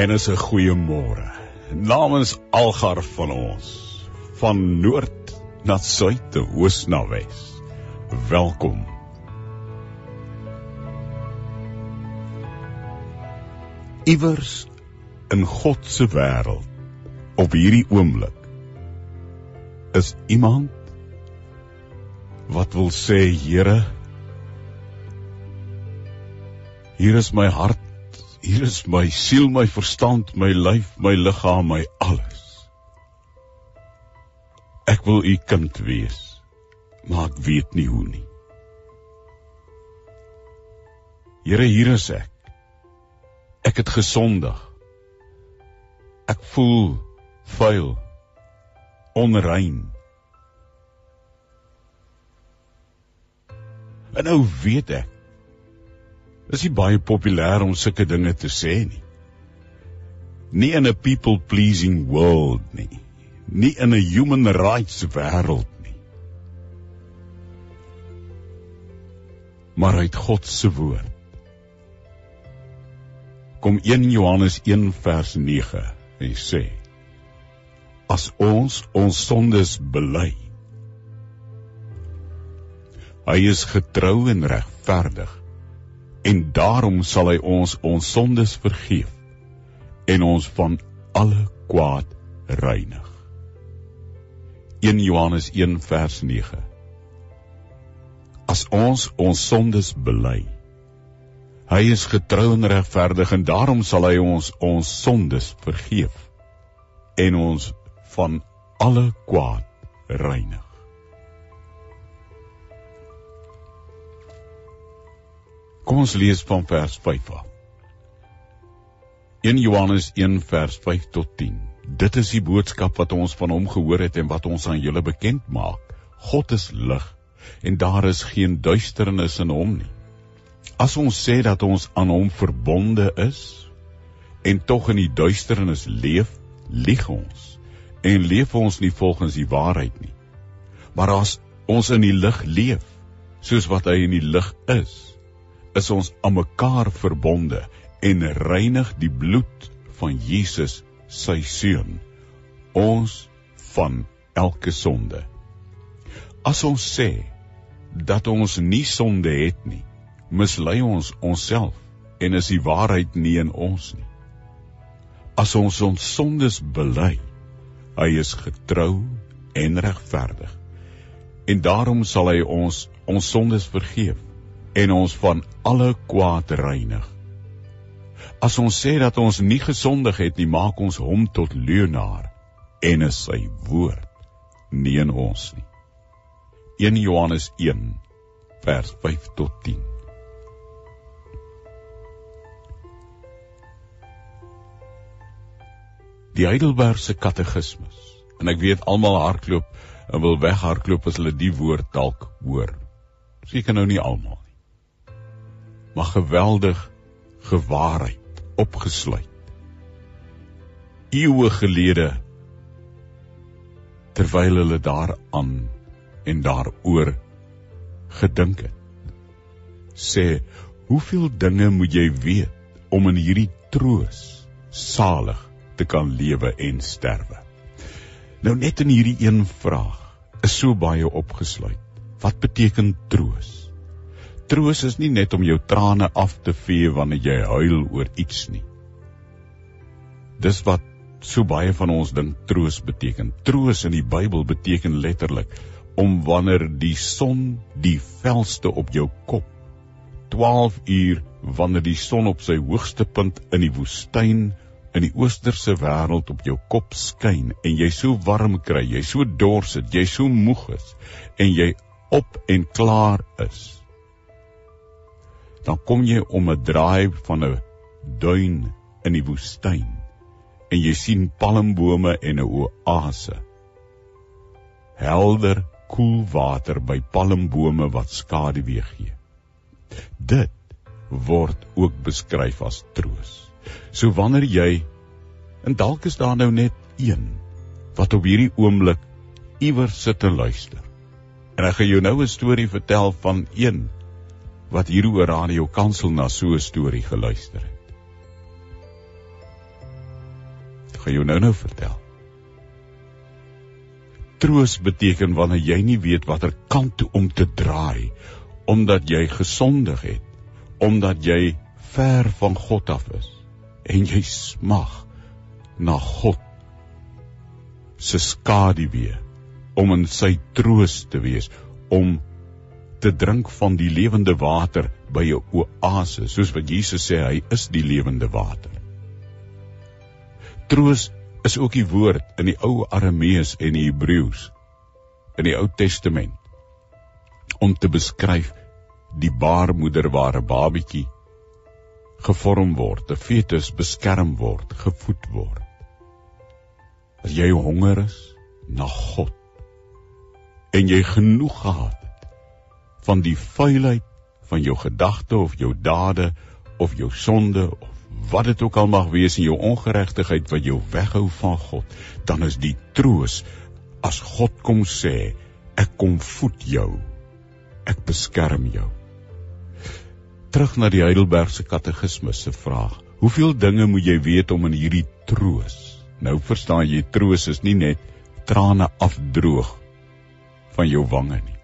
En is 'n goeie môre. Namens algar van ons van noord na suid te oos na wes. Welkom. Iewers in God se wêreld op hierdie oomblik is iemand wat wil sê Here hier is my hart Hier is my siel, my verstand, my lyf, my liggaam, my alles. Ek wil u kind wees, maar ek weet nie hoe nie. Here, hier is ek. Ek het gesondig. Ek voel vuil, onrein. En nou weet ek Dis nie baie populêr om sulke dinge te sê nie. Nie in 'n people pleasing world nie. Nie in 'n human rights wêreld nie. Maar uit God se woord. Kom 1 Johannes 1 vers 9 en sê: As ons ons sondes bely, hy is getrou en regverdig en daarom sal hy ons ons sondes vergeef en ons van alle kwaad reinig. 1 Johannes 1 vers 9. As ons ons sondes bely, hy is getrou en regverdig en daarom sal hy ons ons sondes vergeef en ons van alle kwaad reinig. Kom ons lees van vers 5 af. 1 Johannes 1 vers 5 tot 10. Dit is die boodskap wat ons van hom gehoor het en wat ons aan julle bekend maak. God is lig en daar is geen duisternis in hom nie. As ons sê dat ons aan hom verbonde is en tog in die duisternis leef, lieg ons en leef ons nie volgens die waarheid nie. Maar as ons in die lig leef, soos wat hy in die lig is, is ons aan mekaar verbonde en reinig die bloed van Jesus sy seun ons van elke sonde. As ons sê dat ons nie sonde het nie, mislei ons onsself en is die waarheid nie in ons nie. As ons ons sondes bely, hy is getrou en regverdig. En daarom sal hy ons ons sondes vergeef en ons van alle kwaad reinig. As ons sê dat ons nie gesondig het nie, maak ons hom tot leienaar en is sy woord nie in ons nie. 1 Johannes 1 vers 5 tot 10. Die Heidelbergse Katekismus. En ek weet almal hardloop en wil weghardloop as hulle die woord dalk hoor. Seker nou nie almal maar geweldig gewaarheid opgesluit. Eeue gelede terwyl hulle daaraan en daaroor gedink het. Sê, hoeveel dinge moet jy weet om in hierdie troos salig te kan lewe en sterwe? Nou net in hierdie een vraag is so baie opgesluit. Wat beteken troos? Troos is nie net om jou trane af te vee wanneer jy huil oor iets nie. Dis wat so baie van ons dink troos beteken. Troos in die Bybel beteken letterlik om wanneer die son die velste op jou kop 12 uur wanneer die son op sy hoogste punt in die woestyn in die oosterse wêreld op jou kop skyn en jy so warm kry, jy so dors het, jy so moeg is en jy op en klaar is dan kom jy om 'n draai van 'n duin in die woestyn en jy sien palmbome en 'n oase. Helder, koel water by palmbome wat skaduwee gee. Dit word ook beskryf as troos. So wanneer jy en dalk is daar nou net een wat op hierdie oomblik iewers sit en luister. En ek gaan jou nou 'n storie vertel van een wat hier oor radio kansel na so 'n storie geluister het. Gaan jou nou-nou vertel. Troos beteken wanneer jy nie weet watter kant toe om te draai omdat jy gesondig het, omdat jy ver van God af is en jy smag na God se skaduwee om in sy troos te wees om te drink van die lewende water by 'n oase soos wat Jesus sê hy is die lewende water. Troos is ook die woord in die ou Aramees en die Hebreëus in die Ou Testament om te beskryf die baarmoeder waar 'n babatjie gevorm word, 'n fetus beskerm word, gevoed word. As jy honger is na God en jy genoeg gehad van die vuilheid van jou gedagte of jou dade of jou sonde of wat dit ook al mag wees in jou ongeregtigheid wat jou weghou van God, dan is die troos as God kom sê, ek kom voed jou. Ek beskerm jou. Terug na die Heidelbergse Katekismus se vraag: Hoeveel dinge moet jy weet om in hierdie troos? Nou verstaan jy troos is nie net trane afdroog van jou wange nie.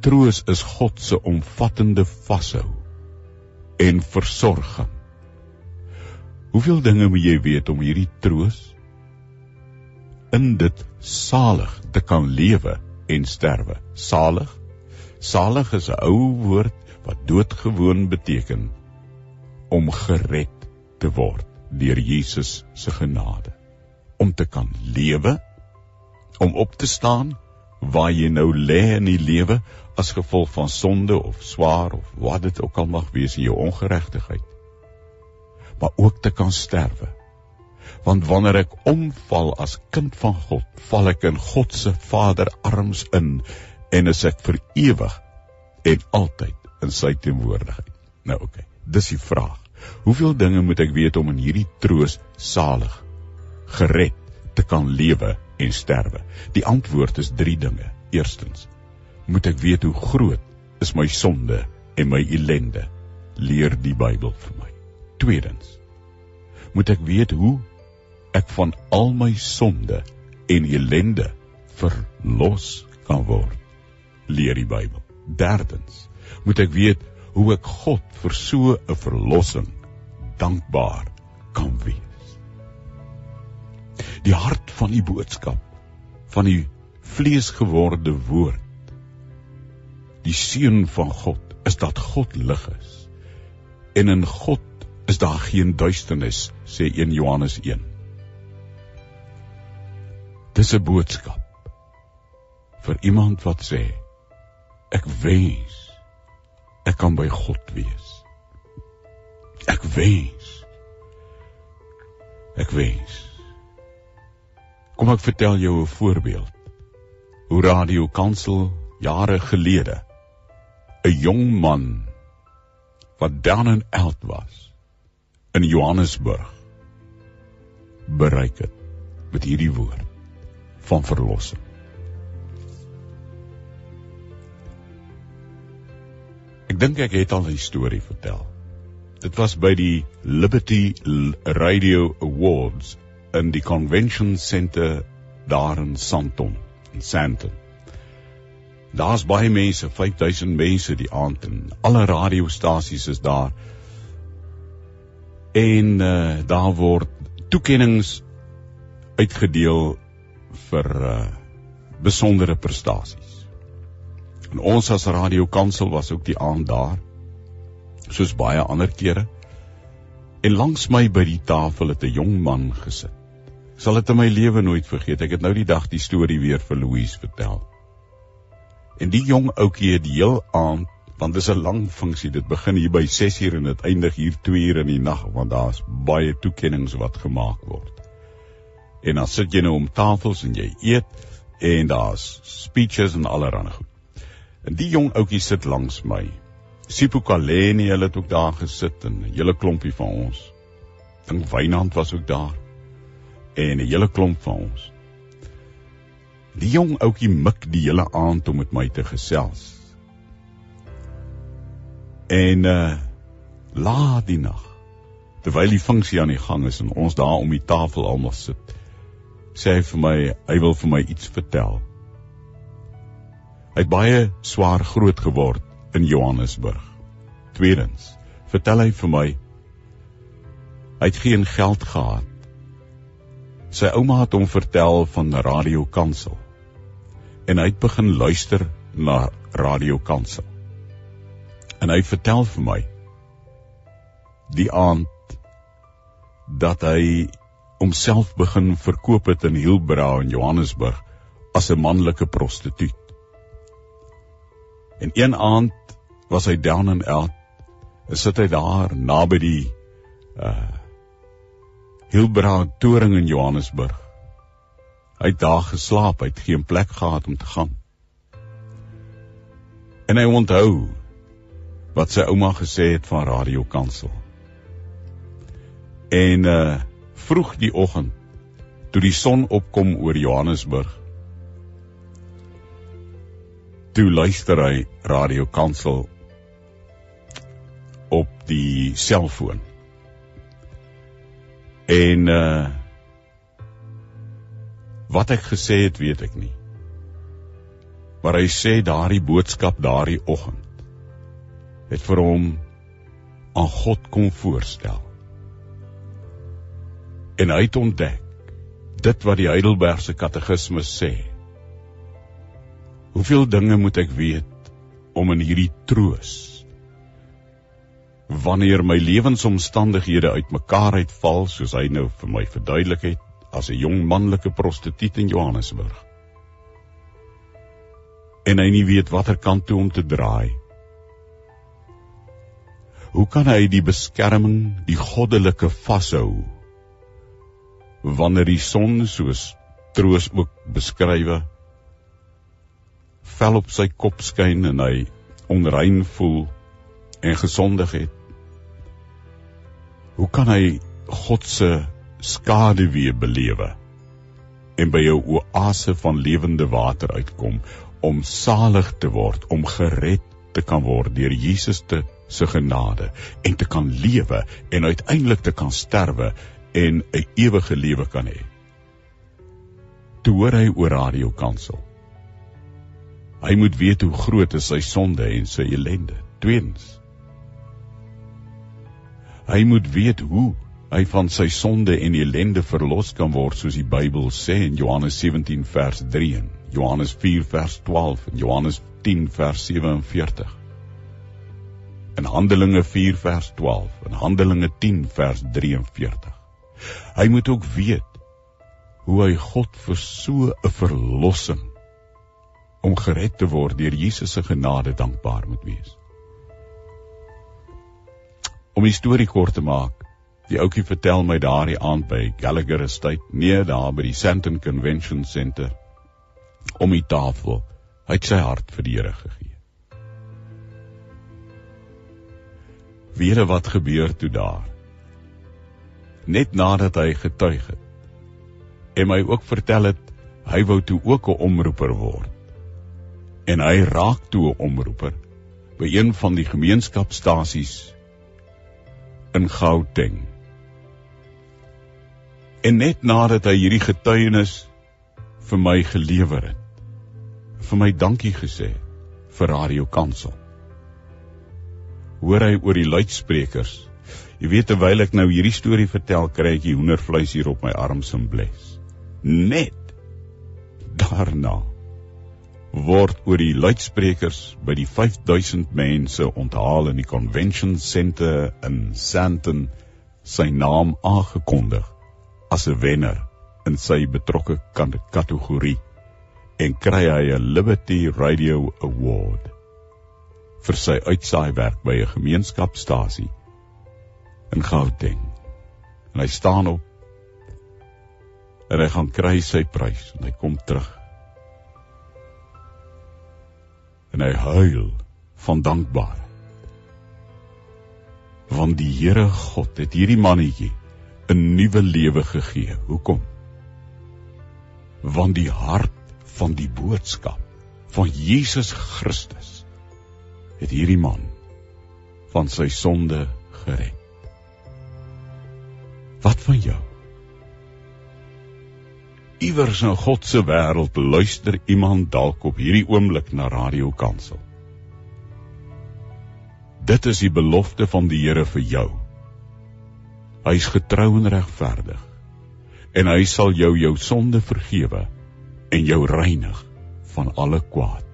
Troos is God se omvattende vashou en versorging Hoeveel dinge moet jy weet om hierdie troos in dit salig te kan lewe en sterwe? Salig? Salig is 'n ou woord wat doodgewoon beteken om gered te word deur Jesus se genade. Om te kan lewe, om op te staan waar jy nou lê in die lewe as gevolg van sonde of swaar of wat dit ook al mag wees in jou ongeregtigheid maar ook te kan sterwe. Want wanneer ek omval as kind van God, val ek in God se Vader arms in en is ek vir ewig en altyd in sy teenwoordigheid. Nou oké, okay, dis die vraag. Hoeveel dinge moet ek weet om in hierdie troos salig gered te kan lewe en sterwe? Die antwoord is 3 dinge. Eerstens, moet ek weet hoe groot is my sonde en my ellende? Leer die Bybel vir my. Tweedens moet ek weet hoe ek van al my sonde en ellende verlos kan word. Leer die Bybel. Derdens moet ek weet hoe ek God vir so 'n verlossing dankbaar kan wees. Die hart van die boodskap van die vleesgeworde woord die seun van God is dat God lig is en in God is daar geen duisternis, sê 1 Johannes 1. Dis 'n boodskap vir iemand wat sê ek wens ek kan by God wees. Ek wens ek wens Kom ek vertel jou 'n voorbeeld. Hoe Radio Kansel jare gelede 'n jong man wat down and out was in Johannesburg bereik het met hierdie woord van verlossing. Ek dink ek het al 'n storie vertel. Dit was by die Liberty Radio Awards in die Convention Center daar in Sandton, in Sandton. Daar's baie mense, 5000 mense die aand en alle radiostasies is daar en uh, daar word toekenninge uitgedeel vir uh, besondere prestasies. En ons as Radio Kansel was ook die aand daar soos baie ander kere. En langs my by die tafel het 'n jong man gesit. Sal dit in my lewe nooit vergeet. Ek het nou die dag die storie weer vir Louise vertel. En die jong ouetjie het die heel aand want dis 'n lang funksie. Dit begin hier by 6uur en dit eindig hier 2uur in die nag want daar's baie toekenninge wat gemaak word. En dan sit jy nou om tafels en jy eet en daar's speeches en allerlei goed. En die jong ouetjie sit langs my. Sipho Kaleni, hulle het ook daar gesit en 'n hele klompie van ons. Dink Wynand was ook daar. En 'n hele klomp van ons. Die jong ouetjie mik die hele aand om met my te gesels. En uh laat die nag terwyl die funksie aan die gang is en ons daar om die tafel almal sit, sê hy vir my hy wil vir my iets vertel. Hy het baie swaar groot geword in Johannesburg. Tweedens, vertel hy vir my hy het geen geld gehad. Sy ouma het hom vertel van Radio Kansel. En hy het begin luister na Radio Kansel. En hy vertel vir my die aand dat hy homself begin verkoop het in Hilbrow in Johannesburg as 'n manlike prostituut. En een aand was hy down and out. En sit hy daar naby die uh Hilbrow toring in Johannesburg. Hy het daar geslaap, hy het geen plek gehad om te gaan. En hy onthou wat sy ouma gesê het van Radio Kansel. En uh vroeg die oggend toe die son opkom oor Johannesburg. Toe luister hy Radio Kansel op die selfoon. En uh wat ek gesê het, weet ek nie. Maar hy sê daardie boodskap daardie oggend het vir hom aan God kom voorstel en hy het ontdek dit wat die Heidelbergse katekismus sê. Hoeveel dinge moet ek weet om in hierdie troos wanneer my lewensomstandighede uitmekaar uitval soos hy nou vir my verduidelik het as 'n jong manlike prostituut in Johannesburg. En hy nie weet watter kant toe om te draai. Hoe kan hy die beskerming, die goddelike vashou wanneer die son soos troos ook beskrywe vel op sy kop skyn en hy onrein voel en gesondig het hoe kan hy God se skade weer belewe en by jou oase van lewende water uitkom om salig te word om gered te kan word deur Jesus te se genade en te kan lewe en uiteindelik te kan sterwe en 'n ewige lewe kan hê. Toe hoor hy oor Radio Kansel. Hy moet weet hoe groot is sy sonde en sy ellende. Tweens. Hy moet weet hoe hy van sy sonde en ellende verlos kan word soos die Bybel sê in Johannes 17 vers 3 en Johannes 4 vers 12 en Johannes 10 vers 47. In Handelinge 4 vers 12 en Handelinge 10 vers 43. Hy moet ook weet hoe hy God vir so 'n verlossing om gered te word deur Jesus se genade dankbaar moet wees. Om die storie kort te maak, die ouetjie vertel my daardie aand by Gallagher Estate, nee, daar by die Sandton Convention Center, om die tafel, hy het sy hart vir die Here gegee. Weet wat gebeur toe daar? net nadat hy getuig het. En my ook vertel het hy wou toe ook 'n omroeper word. En hy raak toe 'n omroeper by een van die gemeenskapstasies in Gauteng. En net nadat hy hierdie getuienis vir my gelewer het, vir my dankie gesê vir Radio Kansel. Hoor hy oor die luidsprekers Jy weet terwyl ek nou hierdie storie vertel, kry ek die hoendervleis hier op my arms en bles. Net daarna word oor die luidsprekers by die 5000 mense onthaal in die convention center in Sandton sy naam aangekondig as 'n wenner in sy betrokke kategorie en kry hy 'n Liberty Radio Award vir sy uitsaai werk by 'n gemeenskapstasie in Gauteng. En hy staan op en hy gaan kry sy prys en hy kom terug. En hy huil van dankbaarheid. Want die Here God het hierdie mannetjie 'n nuwe lewe gegee. Hoekom? Want die hart van die boodskap van Jesus Christus het hierdie man van sy sonde gered. Wat van jou? Iewers in God se wêreld luister iemand dalk op hierdie oomblik na Radio Kansel. Dit is die belofte van die Here vir jou. Hy's getrou en regverdig en hy sal jou jou sonde vergewe en jou reinig van alle kwaad.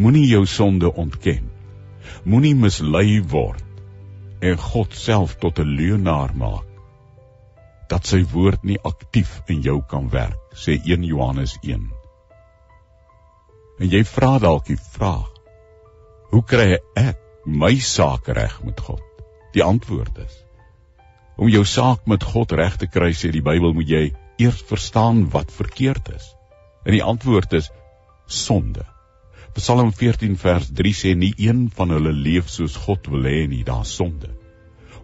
Moenie jou sonde ontken. Moenie mislei word en God self tot 'n leienaar maak dat sy woord nie aktief in jou kan werk, sê 1 Johannes 1. En jy vra dalk die vraag: Hoe kry ek my saak reg met God? Die antwoord is: Om jou saak met God reg te kry, sê die Bybel, moet jy eers verstaan wat verkeerd is. En die antwoord is sonde. Psalm 14 vers 3 sê nie een van hulle leef soos God wil hê nie, daar's sonde.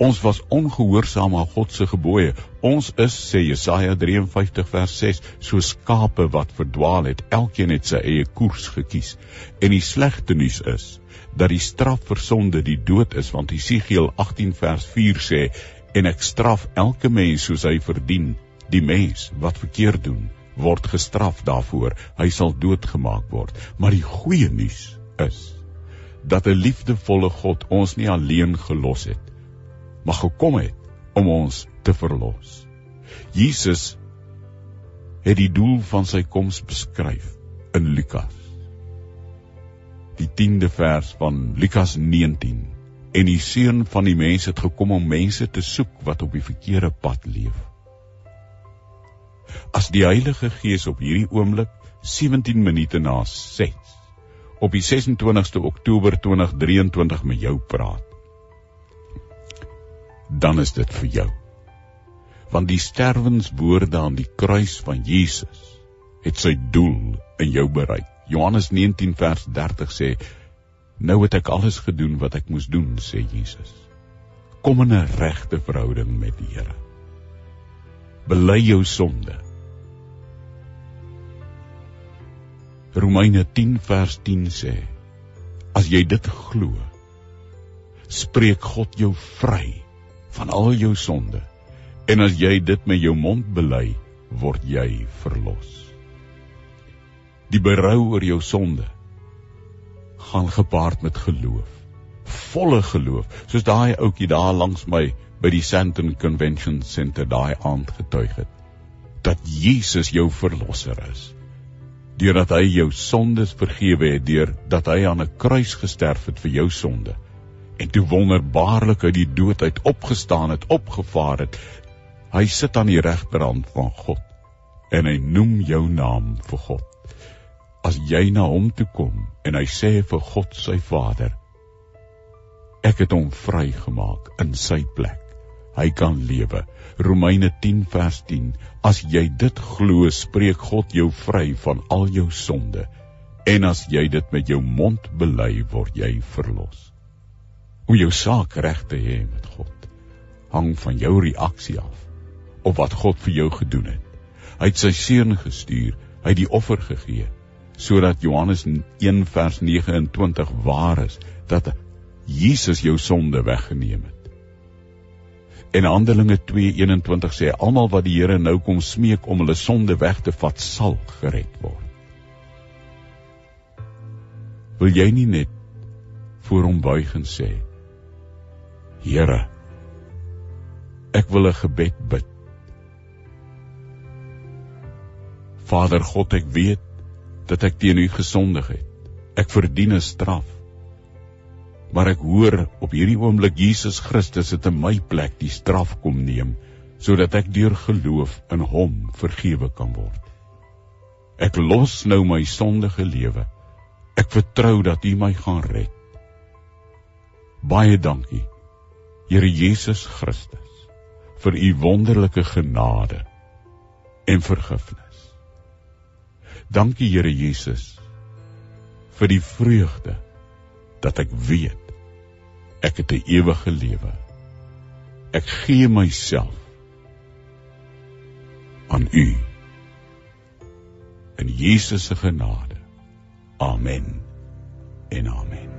Ons was ongehoorsaam aan God se gebooie. Ons is, sê Jesaja 53 vers 6, so skape wat verdwaal het. Elkeen het sy eie koers gekies. En die slegte nuus is dat die straf vir sonde die dood is, want Jesegiel 18 vers 4 sê en ek straf elke mens soos hy verdien. Die mens wat verkeerd doen, word gestraf daarvoor. Hy sal doodgemaak word. Maar die goeie nuus is dat 'n liefdevolle God ons nie alleen gelos het maar gekom het om ons te verlos. Jesus het die doel van sy koms beskryf in Lukas. Die 10de vers van Lukas 19. En die seun van die mens het gekom om mense te soek wat op die verkeerde pad leef. As die Heilige Gees op hierdie oomblik 17 minute na 6 op die 26ste Oktober 2023 met jou praat dan is dit vir jou. Want die sterwenswoorde aan die kruis van Jesus het sy doel in jou bereik. Johannes 19 vers 30 sê: Nou het ek alles gedoen wat ek moes doen, sê Jesus. Kom in 'n regte verhouding met die Here. Bely jou sonde. Romeine 10 vers 10 sê: As jy dit glo, spreek God jou vry van al jou sonde. En as jy dit met jou mond bely, word jy verlos. Die berou oor jou sonde gaan gepaard met geloof. Volle geloof, soos daai ouetjie daar langs my by die Sandton Convention Center daai aand getuig het dat Jesus jou verlosser is. Deurdat hy jou sondes vergewe het, deurdat hy aan 'n kruis gesterf het vir jou sonde en toe wonderbaarlik uit die dood uit opgestaan het, opgevaar het. Hy sit aan die regterhand van God en hy noem jou naam vir God. As jy na hom toe kom en hy sê vir God sy Vader, ek het hom vrygemaak in sy plek. Hy kan lewe. Romeine 10 vers 10. As jy dit glo, spreek God jou vry van al jou sonde. En as jy dit met jou mond bely, word jy verlos om jou saak reg te hê met God hang van jou reaksie af op wat God vir jou gedoen het. Hy het sy seun gestuur, hy het die offer gegee sodat Johannes 1 vers 29 waar is dat Jesus jou sonde weggeneem het. En Handelinge 2:21 sê almal wat die Here nou kom smeek om hulle sonde weg te vat, sal gered word. Wil jy nie net voor hom buig en sê Here, ek wil 'n gebed bid. Vader God, ek weet dat ek teen U gesondig het. Ek verdien 'n straf. Maar ek hoor op hierdie oomblik Jesus Christus het in my plek die straf kom neem sodat ek deur geloof in Hom vergewe kan word. Ek los nou my sondige lewe. Ek vertrou dat U my gaan red. Baie dankie Here Jesus Christus vir u wonderlike genade en vergifnis. Dankie Here Jesus vir die vreugde dat ek weet ek het 'n ewige lewe. Ek gee myself aan u in Jesus se genade. Amen. En amen.